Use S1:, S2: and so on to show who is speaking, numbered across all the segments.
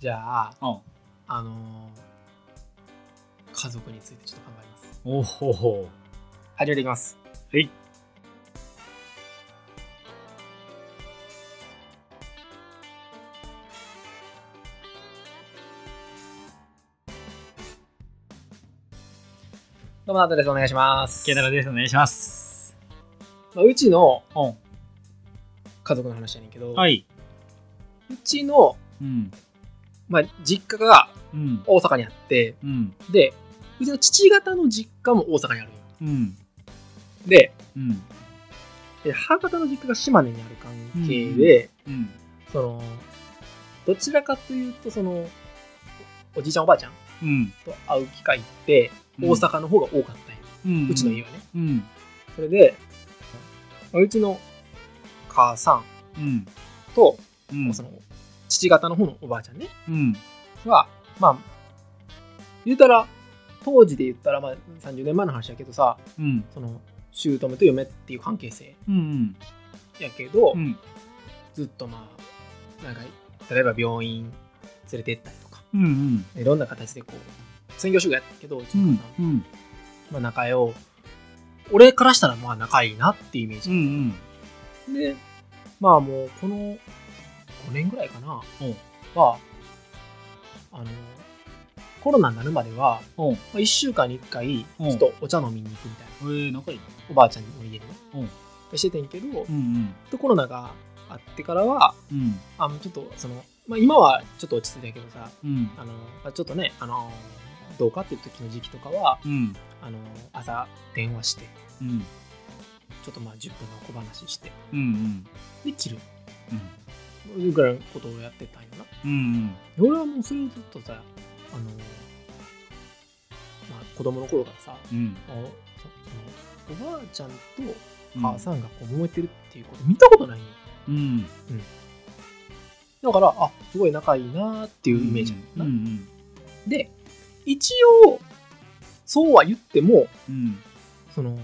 S1: じゃあ
S2: うん。
S1: あのー家族についてちょっと考えます。
S2: おほほ
S1: 始めていきます。
S2: はい。
S1: どうもナダです。お願いします。
S2: ケイタラです。お願いします。
S1: まあ、うちの
S2: うん。
S1: 家族の話やねんけど、
S2: はい。う
S1: ちの、
S2: うん
S1: まあ、実家が
S2: うん。
S1: 大阪にあって
S2: うん。
S1: でうちの父方の実家も大阪にある
S2: うん。
S1: で
S2: うん。
S1: で母方の実家が島根にある関係で、
S2: うん。
S1: そのどちらかというとそのおじいちゃんおばあちゃん
S2: うん。
S1: と会う機会って大阪の方が多かったんよ、
S2: うん。
S1: うちの家はね。
S2: うん。
S1: それでまあうちの母さん
S2: うん。
S1: と、
S2: うん。
S1: その父方の方のおばあちゃんね。
S2: うん。
S1: はまあ言うたら当時で言ったら、まあ、30年前の話やけどさ
S2: うん。
S1: その姑と嫁っていう関係性
S2: うん
S1: やけど、
S2: うん。
S1: ずっとまあなんか例えば病院連れてったりとか
S2: うんうん。
S1: いろんな形でこう専業主婦やったけどうち
S2: うん
S1: の母さん、
S2: うん
S1: まあ、仲良俺からしたらまあ仲いいなっていうイメージ、
S2: うん。
S1: でまあもうこの5年ぐらいかな。
S2: お
S1: はあのコロナになるまでは、
S2: お
S1: まあ、1週間に1回
S2: う。ん
S1: ちょっとお茶飲みに行くみたいな。
S2: えー、仲いい。
S1: おばあちゃんの家にね。
S2: う。ん
S1: しててんけど、
S2: うん
S1: でコロナがあってからは
S2: うん。
S1: あのちょっとその、まあ、今はちょっと落ち着いたけどさ
S2: うん。
S1: あのまあちょっとねあのどうかっていう時の時期とかは
S2: うん。
S1: あの朝電話して
S2: うん。
S1: ちょっとまあ10分の小話して
S2: うんうん。
S1: で切るぐらいのことをやってたんよな。
S2: うん
S1: 俺はもうそれをずっとさあの、まあ、子供の頃からさ
S2: うん。
S1: あそそのおばあちゃんと
S2: うん。
S1: 母さんがこう揉めてるっていうこと見たことないんよ
S2: うん。
S1: だからあすごい仲いいなっていうイメージや
S2: うんう
S1: な、
S2: ん。
S1: で一応そうは言っても
S2: うん。
S1: その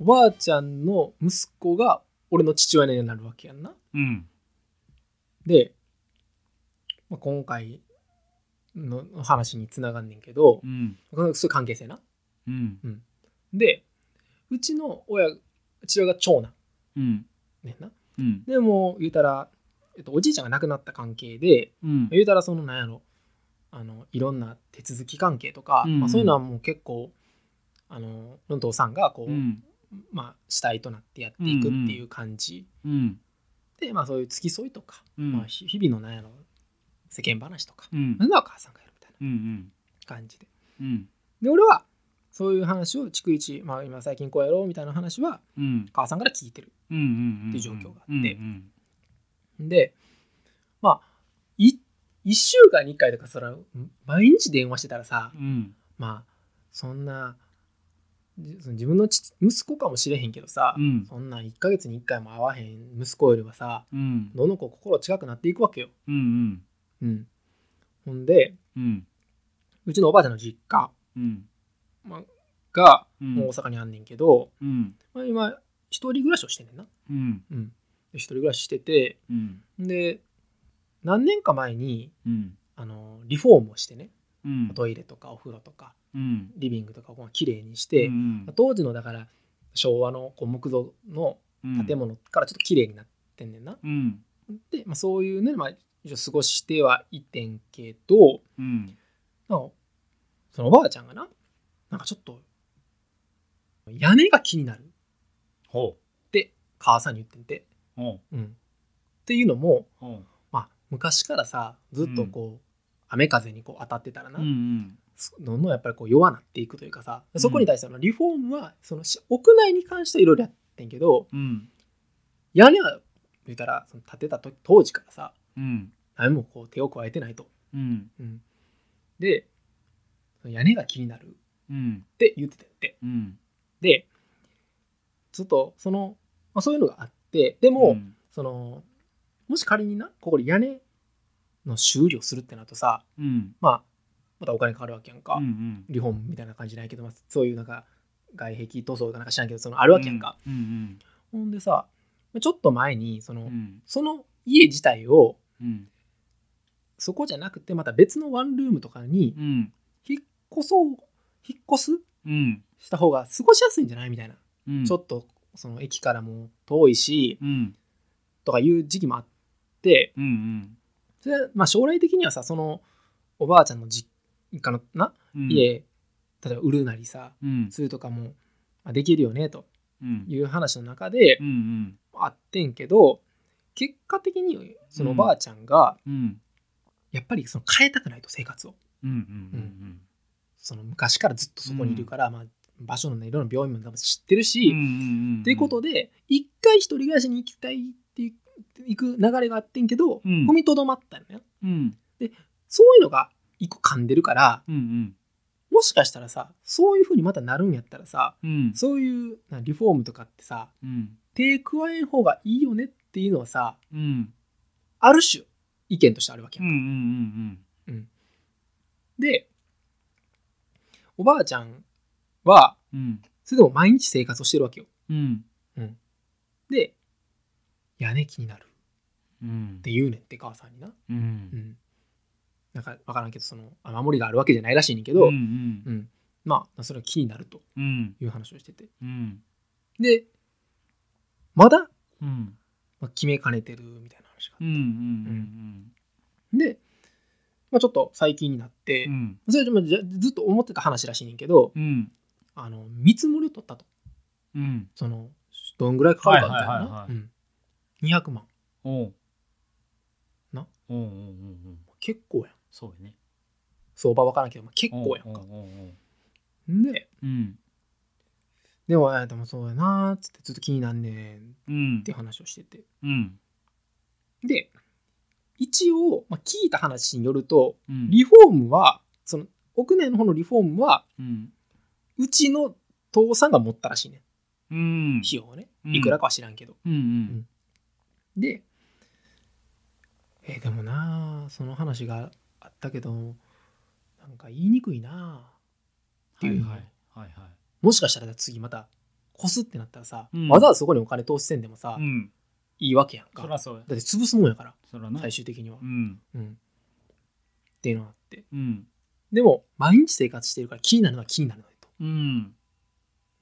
S1: おばあちゃんの息子が俺の父親になるわけやんな。
S2: うん
S1: で、まあ、今回の話につながんねんけど
S2: うん。
S1: そういう関係性な。
S2: うん。
S1: でうちの親父親が長男。
S2: うん。
S1: ねんな。
S2: うん。
S1: でも言うたら、えっと、おじいちゃんが亡くなった関係で
S2: うん。
S1: 言うたらそのなんやろあのいろんな手続き関係とか、
S2: うん。
S1: まあ、そういうのはもう結構あののんとうさんがこう、
S2: うん。
S1: まあ、主体となってやっていくっていう感じ、
S2: うん
S1: で、まあ、そういう付き添いとか、
S2: うん。
S1: まあ、ひ日々のなんやろ世間話とか、
S2: うん。
S1: そういうのは母さんがやるみたい
S2: うん
S1: な感じで。
S2: うん。
S1: で俺はそういう話を逐一、まあ、今最近こうやろうみたいな話は
S2: うん。
S1: 母さんから聞いてる
S2: うんうん
S1: っていう状況があって。
S2: うん
S1: でまあい1週間に1回とかそれは毎日電話してたらさ
S2: うん。
S1: まあそんな自分の父息子かもしれへんけどさ、
S2: うん。
S1: そんな1ヶ月に1回も会わへん息子よりはさ
S2: うん。
S1: どの子心近くなっていくわけよ。
S2: うん
S1: うん、ほんで
S2: うん。
S1: うちのおばあちゃんの実家
S2: うん。
S1: が
S2: うん。
S1: もう大阪にあんねんけど、
S2: うん。
S1: まあ、今一人暮らしをしてんねんな。
S2: うん。
S1: うん、で一人暮らししてて
S2: うん。
S1: で何年か前に
S2: うん。
S1: あのリフォームをしてね。
S2: うん。
S1: トイレとかお風呂とか。
S2: うん
S1: リビングとかを綺麗にして、
S2: うん
S1: 当時のだから昭和のこう木造の
S2: うん。
S1: 建物からちょっと綺麗になってんねんな。
S2: うん。
S1: で、まあ、そういうね、まあ、一応過ごしてはいてんけど
S2: うん。
S1: なんかそのおばあちゃんがななんかちょっと屋根が気になる。っ
S2: ほ
S1: て母さんに言ってんて、
S2: う。
S1: ん、っていうのも、まあ、昔からさずっとこう、雨風にこう当たってたらな、
S2: ううん
S1: どんどんやっぱりこう弱なっていくというかさそこに対してのリフォームはそのし屋内に関してはいろいろやってんけど
S2: うん
S1: 屋根は言ったらその建てた時当時からさ
S2: うん。
S1: 何もこう手を加えてないと。
S2: うん。
S1: うん、で屋根が気になるっ
S2: うん。
S1: て言ってたって。
S2: うん。
S1: でちょっとその、まあ、そういうのがあってでも、
S2: うん。
S1: そのもし仮になここで屋根の修理をするってなるとさ
S2: うん。
S1: まあまたお金かかるわけやんか、
S2: うん
S1: リフォームみたいな感じじゃないけど、まあ、そういうなんか外壁塗装がなんか知らんけどそのあるわけやんか、
S2: うん
S1: ほんでさちょっと前にその,、
S2: うん。
S1: その家自体を
S2: うん。
S1: そこじゃなくてまた別のワンルームとかに
S2: うん。
S1: 引っ越そう引っ越す
S2: うん。
S1: した方が過ごしやすいんじゃないみたいな、
S2: うん。
S1: ちょっとその駅からも遠いし
S2: うん。
S1: とかいう時期もあって
S2: うんうん。
S1: それはまあ将来的にはさそのおばあちゃんの実家のな？
S2: うん。
S1: 家、例えば売るなりさ
S2: うん。
S1: するとかもまあできるよねと
S2: うん。
S1: いう話の中であってんけど結果的にそのおばあちゃんが
S2: うん。
S1: やっぱりその変えたくないと生活を。その昔からずっとそこにいるから、まあ、場所のねいろんな病院も多分知ってる
S2: うん
S1: し、
S2: うん
S1: っていうことで一回一人暮らしに行きたいって行く流れがあってんけど、
S2: うん。
S1: 踏みとどまったのね。
S2: うん。
S1: そういうのが一個噛んでるから
S2: うんうん。
S1: もしかしたらさそういう風にまたなるんやったらさ
S2: うん。
S1: そういうなリフォームとかってさ
S2: うん。
S1: 手加えん方がいいよねっていうのはさ
S2: うん。
S1: ある種意見としてあるわけや、
S2: うんうんうん
S1: でおばあちゃんは
S2: うん。
S1: それでも毎日生活をしてるわけよ。
S2: うん。
S1: で屋根気になる。
S2: うん。
S1: って言うねんって母さんにな。
S2: う
S1: うんんなんか分からんけどそのあ守りがあるわけじゃないらしいねんけど、
S2: うん
S1: うん。まあそれは気になると
S2: うん。
S1: いう話をしてて。
S2: うん。
S1: でまだ、
S2: うん。
S1: まあ、決めかねてるみたいな話が
S2: うんうん
S1: で、まあ、ちょっと最近になって、
S2: うん。
S1: それでもずっと思ってた話らしいねんけど
S2: うん。
S1: あの見積もりを取ったと。
S2: うん。
S1: そのどんぐらいかかるかみたいな、
S2: はいはいはいはい。
S1: うん。200万な。
S2: おうおうおうおう。
S1: 結構やん
S2: そうやね。
S1: 相場分からんけど、まあ、結構やんか。で
S2: ううん
S1: でもえでもそうやなーっつってずっと気になんねん。
S2: うん。
S1: って話をしてて。
S2: うん。
S1: で一応、まあ、聞いた話によると
S2: うん。
S1: リフォームはその屋内の方のリフォームは
S2: うん。
S1: うちの父さんが持ったらしいね
S2: うん。
S1: 費用をね。
S2: うん。
S1: いくらかは知らんけど、
S2: うんうん。
S1: でえーでもなあその話があったけどなんか言いにくいなあっていう、
S2: はいはい。はいはい。
S1: もしかしたら次また越すってなったらさ、
S2: うん。
S1: わざわざそこにお金投資せんでもさ、
S2: うん。
S1: いいわけやんか。だ
S2: そらそうや。
S1: って潰すもんやから最終的には。
S2: う、ん。
S1: うん。っていうのがあって。
S2: うん。
S1: でも毎日生活してるから気になるのは気になるのよと。
S2: うん。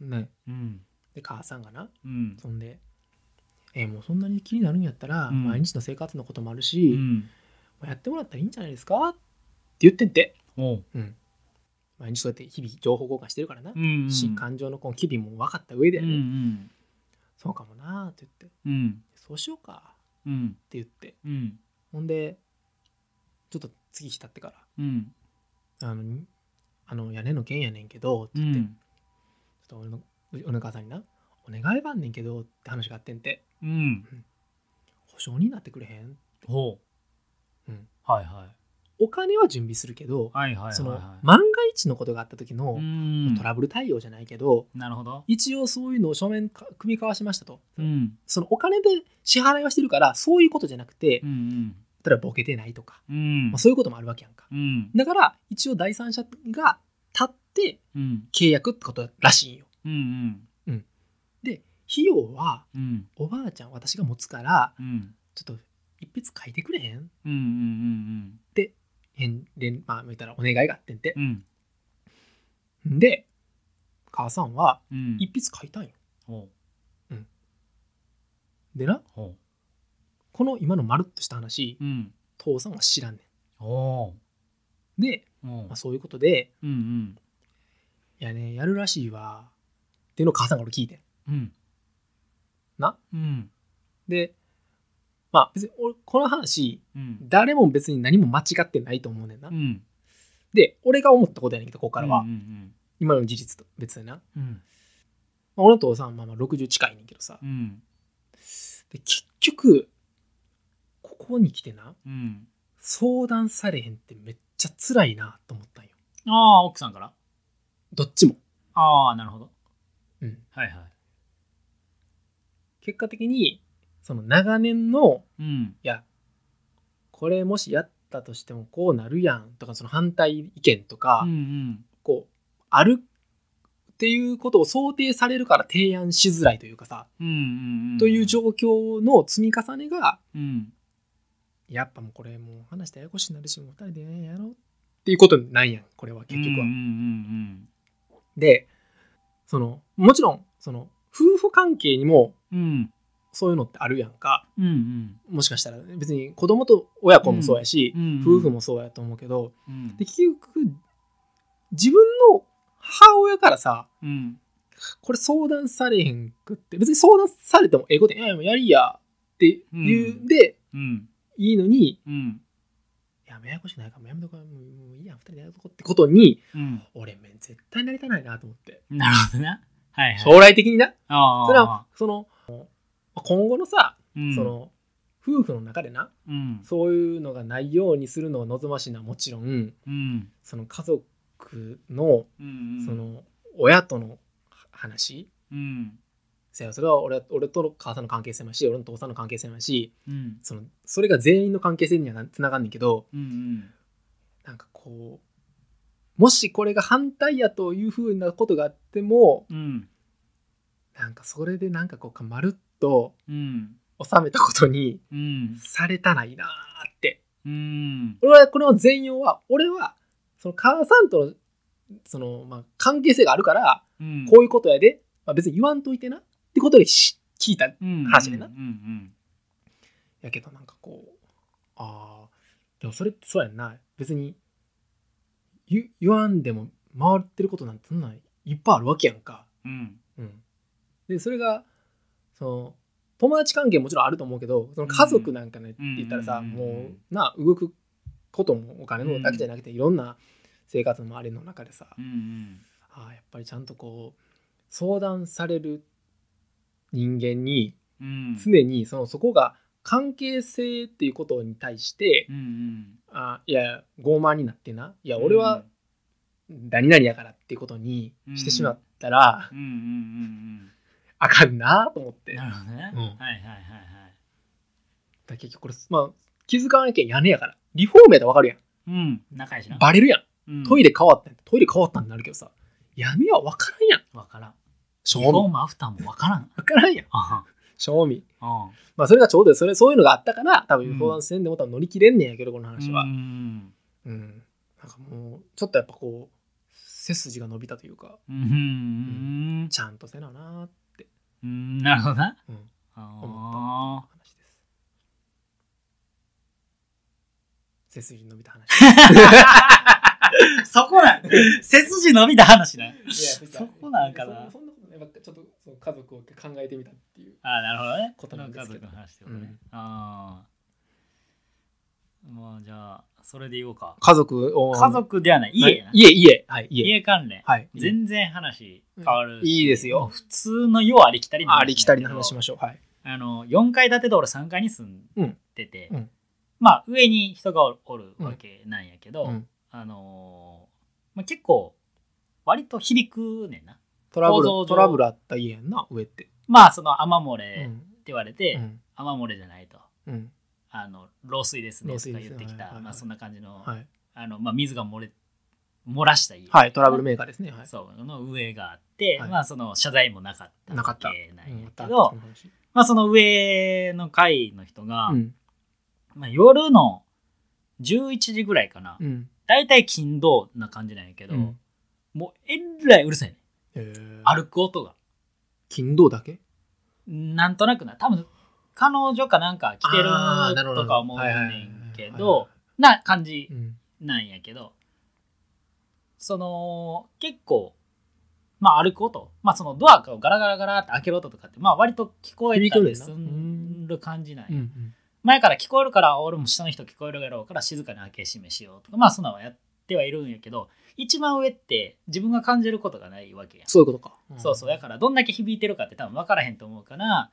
S1: ね。
S2: うん。
S1: で母さんがな
S2: うん。
S1: そんで「えーもうそんなに気になるんやったら、
S2: うん。
S1: 毎日の生活のこともある
S2: う
S1: し、
S2: ん
S1: やってもらったらいいんじゃないですか?」って言ってんて、
S2: おう。
S1: うん、毎日そうやって日々情報交換してるからな、
S2: うん
S1: し感情のこの機微も分かった上で、
S2: うんうん。
S1: そうかもなーって言って。
S2: うん。
S1: そうしようか。
S2: うん。
S1: って言って。
S2: うん。
S1: ほんでちょっと次浸ってから。
S2: うん。
S1: あのにあの屋根の件やねんけどって言って、ちょっと俺のおの母さんにな。お願いがあんねんけどって話があってんて。
S2: うん。
S1: 保証になってくれへん
S2: ほう。
S1: うん。
S2: はいはい
S1: お金は準備するけど、
S2: はいはいはいはい。
S1: その万が一のことがあった時の
S2: うん。
S1: トラブル対応じゃないけど、
S2: なるほど。
S1: 一応そういうのを書面か組み交わしましたと、
S2: うん。
S1: そのお金で支払いはしてるからそういうことじゃなくて、
S2: うんうん。
S1: 例えばボケてないとか、
S2: うん。
S1: まあ、そういうこともあるわけやんか。
S2: うん。
S1: だから一応第三者が立って
S2: うん。
S1: 契約ってことらしいんよ
S2: うん。
S1: で費用は
S2: うん。
S1: おばあちゃん私が持つから
S2: うん。
S1: ちょっと一筆書いてくれへん
S2: うんうんうん
S1: 返連まあ見たらお願いがあってんて。
S2: うん。
S1: で母さんは
S2: うん。
S1: 一筆書いたんよ。
S2: ほ
S1: でな
S2: う。ほ
S1: この今のまるっとした話
S2: ううん。
S1: 父さんは知らんね
S2: お
S1: んで、
S2: お
S1: まあ、そういうことで
S2: うんうん。
S1: いやねやるらしいわっていうのを母さんから聞いてん。
S2: うん。
S1: な。
S2: うん。
S1: でまあ別に俺この話
S2: うん。
S1: 誰も別に何も間違ってないと思うねんな、
S2: うん。
S1: で俺が思ったことやねんけどここからは、
S2: うん
S1: 今の事実と別でな、ま
S2: うん。
S1: あ、俺の父さんまあまあ60近いねんけどさ。
S2: うん。
S1: で結局ここに来てな
S2: うん。
S1: 相談されへんってめっちゃ辛いなと思ったんよ。
S2: ああ奥さんから？
S1: どっちも、
S2: ああなるほど。
S1: うん、
S2: はいはい。
S1: 結果的にその長年の
S2: うん。
S1: いやこれもしやったとしてもこうなるやんとかその反対意見とか、
S2: うんうん。
S1: こうあるっていうことを想定されるから提案しづらいというかさ、
S2: うんうんうん
S1: という状況の積み重ねが
S2: うん。
S1: やっぱもうこれもう話してややこしになるしもう二人でねやろうっていうことなんやんこれは結局は。
S2: うんうん
S1: でそのもちろんその夫婦関係にも
S2: うんうん
S1: そういうのってあるやんか。
S2: うんうん。
S1: もしかしたら別に子供と親子もそうやし、
S2: うん。
S1: 夫婦もそうやと思うけど
S2: うん。
S1: で結局自分の母親からさ
S2: うん。
S1: これ相談されへんくって別に相談されても英語で「いややりや」って言うんで
S2: うん。
S1: いいのに、い
S2: うん。
S1: やややこしくないからもうやめとこうもういいや二人でやるとこってことに
S2: うん。
S1: 俺め絶対なりたないなと思って。
S2: なるほどな。はいはい。
S1: 将来的にな。それはその今後のさ、
S2: うん。
S1: その夫婦の中でな
S2: うん。
S1: そういうのがないようにするのが望ましいのはもちろん
S2: うん。
S1: その家族の
S2: うん
S1: その親との話。
S2: うん。
S1: それは俺俺と母さんの関係性もやし俺の父さんの関係性もやし
S2: うん。
S1: そのそれが全員の関係性にはつながんねんけど
S2: うん
S1: なんかこうもしこれが反対やというふうなことがあっても
S2: うん。
S1: なんかそれでなんかこうまるっと
S2: うん
S1: 収めたことに
S2: うん
S1: されたないなーって。
S2: うん
S1: 俺はこの全容は俺はその母さんとのその、まあ、関係性があるから
S2: うん
S1: こういうことやで、まあ、別に言わんといてなってことでし聞いた話でな。やけどなんかこうああでもそれってそうやんな。別に言言わんでも回ってることなんてそんなんいっぱいあるわけやんか。
S2: うん。
S1: うん、でそれがその友達関係ももちろんあると思うけどその家族なんかねって言ったらさ、
S2: うん。
S1: もうな動くこともお金のだけじゃなくていろんな生活の周りの中でさ、
S2: う
S1: ああやっぱりちゃんとこう相談される人間に
S2: うん。
S1: 常にそのそこが関係性っていうことに対して、あいや傲慢になってないや俺は何々やからっていうことにしてしまったら、あかんなと思って。
S2: うんなるほどね。
S1: うん。
S2: はいはいはいはい。
S1: だ結局これまあ気づかなきゃ屋根やから。リフォームやったらわかるやん。
S2: うん仲良しな。
S1: バレるやん。
S2: うん。
S1: トイレ変わったんトイレ変わったんなるけどさ屋根はわからんやん。
S2: わからん。
S1: 正
S2: リフォー
S1: 味
S2: ムアフターもわからん。
S1: わからんやん。
S2: あ
S1: 正味。
S2: あ
S1: まあそれがちょうどそれそういうのがあったから多分
S2: うん。
S1: 相談せんでも多分乗り切れんねんやけどこの話は。
S2: うん。
S1: うん。なんかもうちょっとやっぱこう背筋が伸びたというか。
S2: うん。うん。
S1: ちゃんとせななって
S2: うんなるほどな。
S1: うん。
S2: あ
S1: 話です背筋伸びた話。
S2: あ そこなん。背筋伸びた話ない
S1: や
S2: そこなんかな。
S1: そそんなことねばっかちょっとその家族を考えてみたっていう。
S2: ああなるほどね。
S1: ことなんですけど。
S2: 家族の話ってことね、
S1: うん。
S2: ああまあじゃあそれで言おうか。
S1: 家族を
S2: 家族ではない。家やな、
S1: 家家。はい家。
S2: 家関連。
S1: はい。
S2: 全然話変わるし、
S1: いいですよ。
S2: 普通の世ありきたり
S1: ありきたりの話し
S2: ま
S1: ましょう。はい。
S2: あの4階建てで俺3階に住んでて、
S1: うん。うん。
S2: まあ上に人がおるわけなんやけど、
S1: うん。
S2: あのーまあ、結構割と響くねんな。
S1: トラブルトラブルあった家やんな上って。
S2: まあその雨漏
S1: う
S2: れって
S1: ん
S2: 言われて、
S1: うん。
S2: 雨漏れじゃないと。
S1: うん
S2: あの漏水ですねとか言ってきた、まあ、そんな感じの,、
S1: はい。
S2: あのまあ、水が漏れ漏らした家、
S1: はい。トラブルメーカーですね。はい。
S2: そうの上があって、
S1: はい。
S2: まあその謝罪もなかったわけなんやけど、まあその上の階の人が、
S1: うん。
S2: まあ、夜の11時ぐらいかな、
S1: うん。
S2: 大体勤労な感じなんやけど、
S1: うん。
S2: もうえらいうるさいね。歩く音が。
S1: 金土だけ？
S2: なんとなくな多分彼女かなんか来てるとか思うねんけどな感じ
S1: うん。
S2: なんやけどその結構まあ歩く音まあそのドアをガラガラガラって開ける音とかってまあ割と聞こえたりする感じなんや、
S1: うんうん。
S2: 前から聞こえるから俺も下の人聞こえるやろうから静かに開け閉めしようとかまあそんなのはやってはいるんやけど一番上って自分が感じることがないわけや、
S1: そういうことか。
S2: そうそう。だからどんだけ響いてるかって多分分からへんと思うから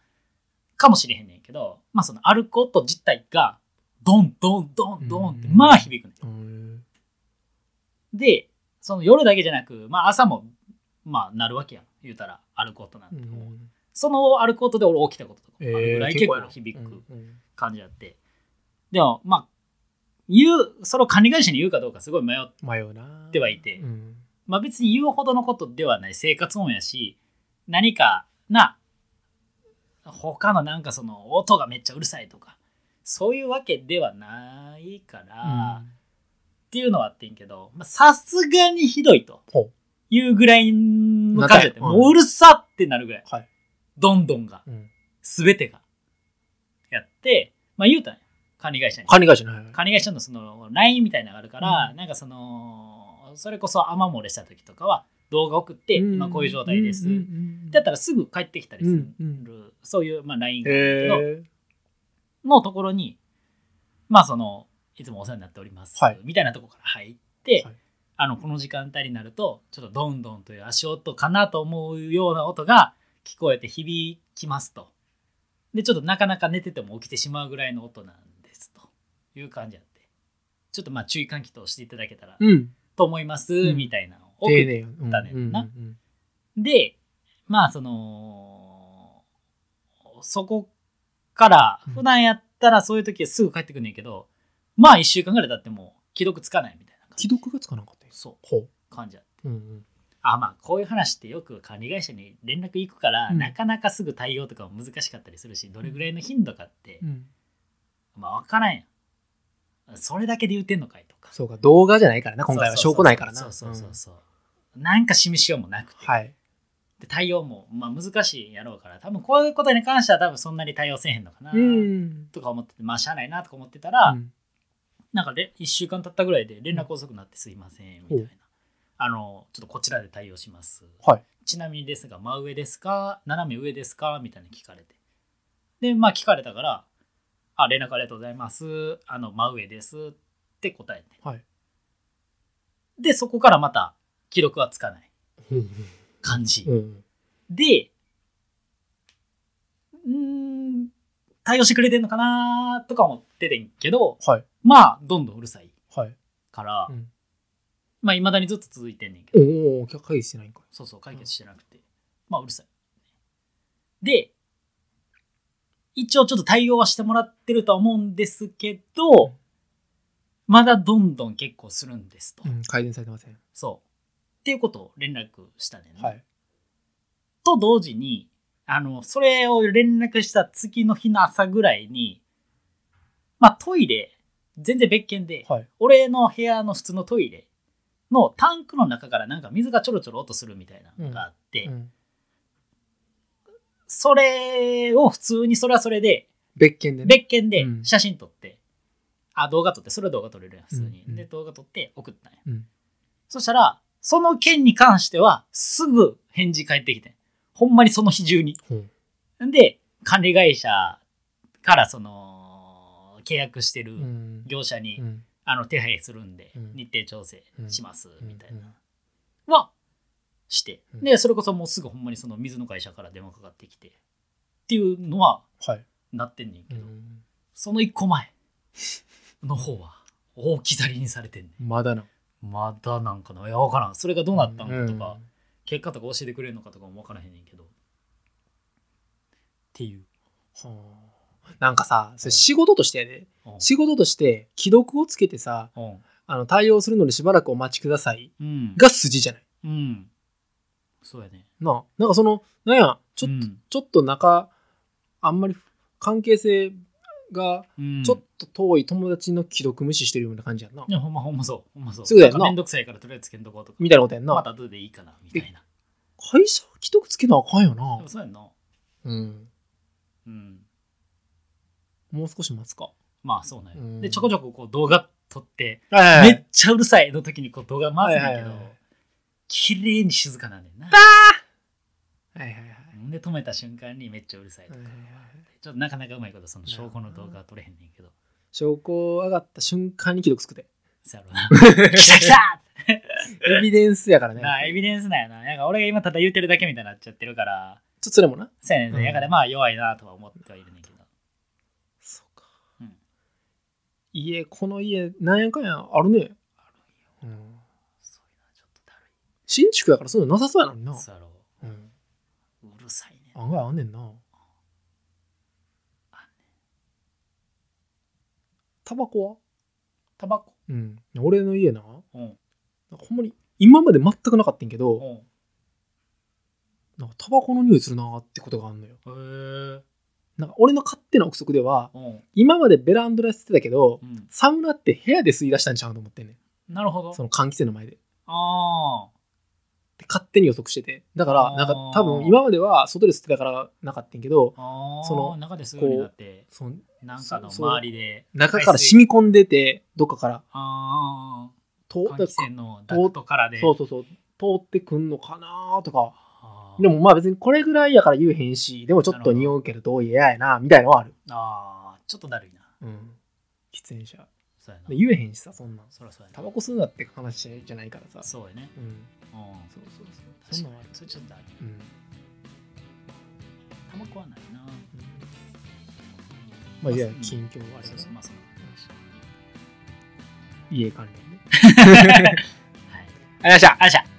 S2: かもしれへんねんけどまあその歩く音自体がドンドンドンドンって
S1: うん
S2: まあ響くね
S1: うん
S2: でその夜だけじゃなくまあ朝もまあなるわけやん。言うたら歩く音なんて、
S1: うん
S2: その歩く音で俺起きたこととかあ
S1: えー
S2: るぐらい結構響く感じあって、でもまあ言うそれを管理会社に言うかどうかすごい迷っ
S1: 迷うな
S2: てはいて。
S1: うん。
S2: まあ別に言うほどのことではない。生活音やし何かな他のなんかその音がめっちゃうるさいとかそういうわけではないから、
S1: うん。
S2: っていうのはあってんけどまあさすがにひどいというぐらいの感じだって
S1: なったん。や
S2: もううるさってなるぐらい。
S1: はい。
S2: どんどんが
S1: うん。
S2: 全てが。やってまあ言うたんや管理会社に。
S1: 管理会社ない。
S2: 管理会社のその LINE みたいなのがあるから、
S1: うん。
S2: なんかそのそれこそ雨漏れした時とかは動画送って、今こういう状態です、だったらすぐ帰ってきたりする、そういう、まあ、LINE があるけど。のところにまあそのいつもお世話になっております、
S1: はい。
S2: みたいなところから入って、
S1: はい。
S2: あのこの時間帯になるとちょっとどんどんという足音かなと思うような音が聞こえて響きますと。でちょっとなかなか寝てても起きてしまうぐらいの音なんですという感じやって。ちょっとまあ注意喚起としていただけたら
S1: うん。
S2: と思います、
S1: うん。
S2: みたいな送っ
S1: 丁寧よ。うん
S2: だねんな
S1: うん
S2: でまあそのそこから
S1: うん。
S2: 普段やったらそういう時はすぐ帰ってくんねんけど、まあ1週間ぐらい経っても既読つかないみたいな感じ。
S1: 既読がつかなかったよ。
S2: そ
S1: ほう。
S2: う感じやって。
S1: うんうん。
S2: あまあこういう話ってよく管理会社に連絡行くから、
S1: うん。
S2: なかなかすぐ対応とかも難しかったりするしどれぐらいの頻度かって、
S1: うん。
S2: まあ分からんやん。それだけで言ってんのかいとか。
S1: そうか、動画じゃないからな、今回は。証拠ないからな。
S2: そうそうそうそう、なんか示しようもなくて、
S1: はい。
S2: で対応も、まあ、難しいんやろうから多分こういうことに関しては多分そんなに対応せえへんのかな、
S1: うん。
S2: とか思っててまあしゃあないなとか思ってたら、
S1: うん。
S2: なんかれ1週間経ったぐらいで連絡遅くなってすいませんみたいな、あのちょっとこちらで対応します、
S1: はい。
S2: ちなみにですが真上ですか斜め上ですかみたいな聞かれて。でまあ聞かれたからあ連絡ありがとうございますあの真上ですって答えて。
S1: はい。
S2: でそこからまた記録はつかない
S1: うん
S2: 感じ、
S1: うん。
S2: で、うーん、対応してくれてんのかなとか思っててんけど、
S1: はい。
S2: まあ、どんどんうるさい
S1: はい。
S2: から、
S1: うん
S2: まあ、未だにずっと続いてんねんけど、
S1: おお、会議してないんか。
S2: そうそう、解決してなくて、まあ、うるさい。で、一応ちょっと対応はしてもらってるとは思うんですけど、まだどんどん結構するんですと。
S1: うん、改善されてません。
S2: そう。っていうことを連絡したねんな。
S1: はい。
S2: と同時にあのそれを連絡した次の日の朝ぐらいにまあトイレ全然別件で、
S1: はい。
S2: 俺の部屋の普通のトイレのタンクの中からなんか水がちょろちょろ音するみたいなのがあって、
S1: うん。
S2: それを普通にそれはそれで
S1: 別件でね。
S2: 別件で
S1: うん。
S2: 写真撮って、あ動画撮ってそれは動画撮れるやん普通に、
S1: うん。うん。
S2: で動画撮って送ったんや、
S1: うん。
S2: そしたらその件に関してはすぐ返事返ってきてん。ほんまにその日中に。
S1: ほう
S2: で管理会社からその契約してる
S1: うん。
S2: 業者に、
S1: うん。
S2: あの手配するんで、
S1: うん。
S2: 日程調整します、
S1: うん。
S2: みたい
S1: うん。
S2: な、はして、
S1: うん。
S2: でそれこそもうすぐほんまにその水の会社から電話かかってきて。っていうのは
S1: はい。
S2: なってんねんけど、
S1: うん。
S2: その一個前の方は大きざりにされてんね
S1: まだな。
S2: んまだなんかな？いや分からん。それがどうなったのかとか、
S1: うん。
S2: 結果とか教えてくれるのかとかも分からへんねんけど。っていう、
S1: はあ。なんかさ、それ仕事としてやで。
S2: うん。
S1: 仕事として既読をつけてさ、
S2: うん。
S1: あの対応するのでしばらくお待ちください
S2: うん。
S1: が筋じゃない？
S2: うん。そうやね。
S1: なあ。なんかその、なんや、ちょっと、
S2: うん。
S1: ちょっと仲、あんまり関係性が
S2: うん。
S1: ちょっと遠い友達の既読無視してるような感じやんな。
S2: いやほんまほんまそう。ほんまそう。
S1: すぐだよな。
S2: なんかめんどくさいからとりあえずつけんとこうとか。
S1: みたいなことやんな。
S2: また後でいいかなみたいな。
S1: 会社は既読つけなあかんよ
S2: で
S1: な。
S2: も。そうやんな。
S1: うん。
S2: うん。
S1: もう少し待つか。
S2: まあそうなんや。
S1: うん。
S2: でちょこちょここう動画撮って
S1: は
S2: めっちゃうるさいの時にこう動画回すんだけど
S1: はいはいはい
S2: 綺麗に静かなんねんな。
S1: はいはいはい。
S2: で止めた瞬間にめっちゃうるさいとか。
S1: はいはいはい。
S2: ちょっとなかなかうまいことその証拠の動画は撮れへんねんけど。
S1: 証拠上がった瞬間に既読つくて。
S2: そやろな。来た来た
S1: エビデンスやからね。
S2: エビデンスなんやな。なんか俺が今ただ言うてるだけみたいになっちゃってるから。
S1: ちょっとそれもな。
S2: そうやねん
S1: うん。
S2: だからまあ弱いなとは思ってはいるねんけど。
S1: そうか。
S2: うん。
S1: 家、この家、なんやかんやあるね。うん。
S2: そういうのはちょっとだる
S1: 新築やからそういうのなさそうやのにな。
S2: いそうやろ
S1: うん。
S2: うるさいねん
S1: 案外あんねんな。タバコは
S2: タバコ
S1: うん。俺の家な、なんか
S2: うん
S1: ほんまに、今まで全くなかったんけど、
S2: うん
S1: なんかタバコの匂いするなってことがあんのよ。
S2: へえ
S1: なんか俺の勝手な憶測では
S2: うん
S1: 今までベランダで吸ってたけど
S2: うん
S1: サウナって部屋で吸い出したんちゃうと思ってんねん
S2: なるほど
S1: その換気扇の前で
S2: あ
S1: で勝手に予測してて。だからなんか多分今までは外で吸ってたからなかったんけど
S2: ああ
S1: その
S2: 中ですぐになって。
S1: その
S2: なんかの周りで。
S1: 中から染み込んでてどっかから。
S2: あ
S1: と
S2: あ換気扇のダクトからで。
S1: そうそうそう。通ってくんのかなとか。でもまあ別にこれぐらいやから言えへんしでもちょっと匂うけどどう嫌やなみたいなのはある。
S2: あー。ちょっとだるいな。
S1: うん。喫煙者。
S2: そうやな。
S1: で言えへんしさそんなん。
S2: そらそうやな。
S1: タバコ吸うなって話じゃないからさ。
S2: そうやね。
S1: うん
S2: うん
S1: そうそうそう。そ
S2: そんな
S1: んある
S2: それちょっとだるい
S1: うん。
S2: タバコはないな。
S1: まあじゃあ
S2: うん。
S1: 近況はあれだな
S2: そうそうまあ
S1: 家関連ね。
S2: はい。
S1: ありがとうございました。
S2: あじゃあ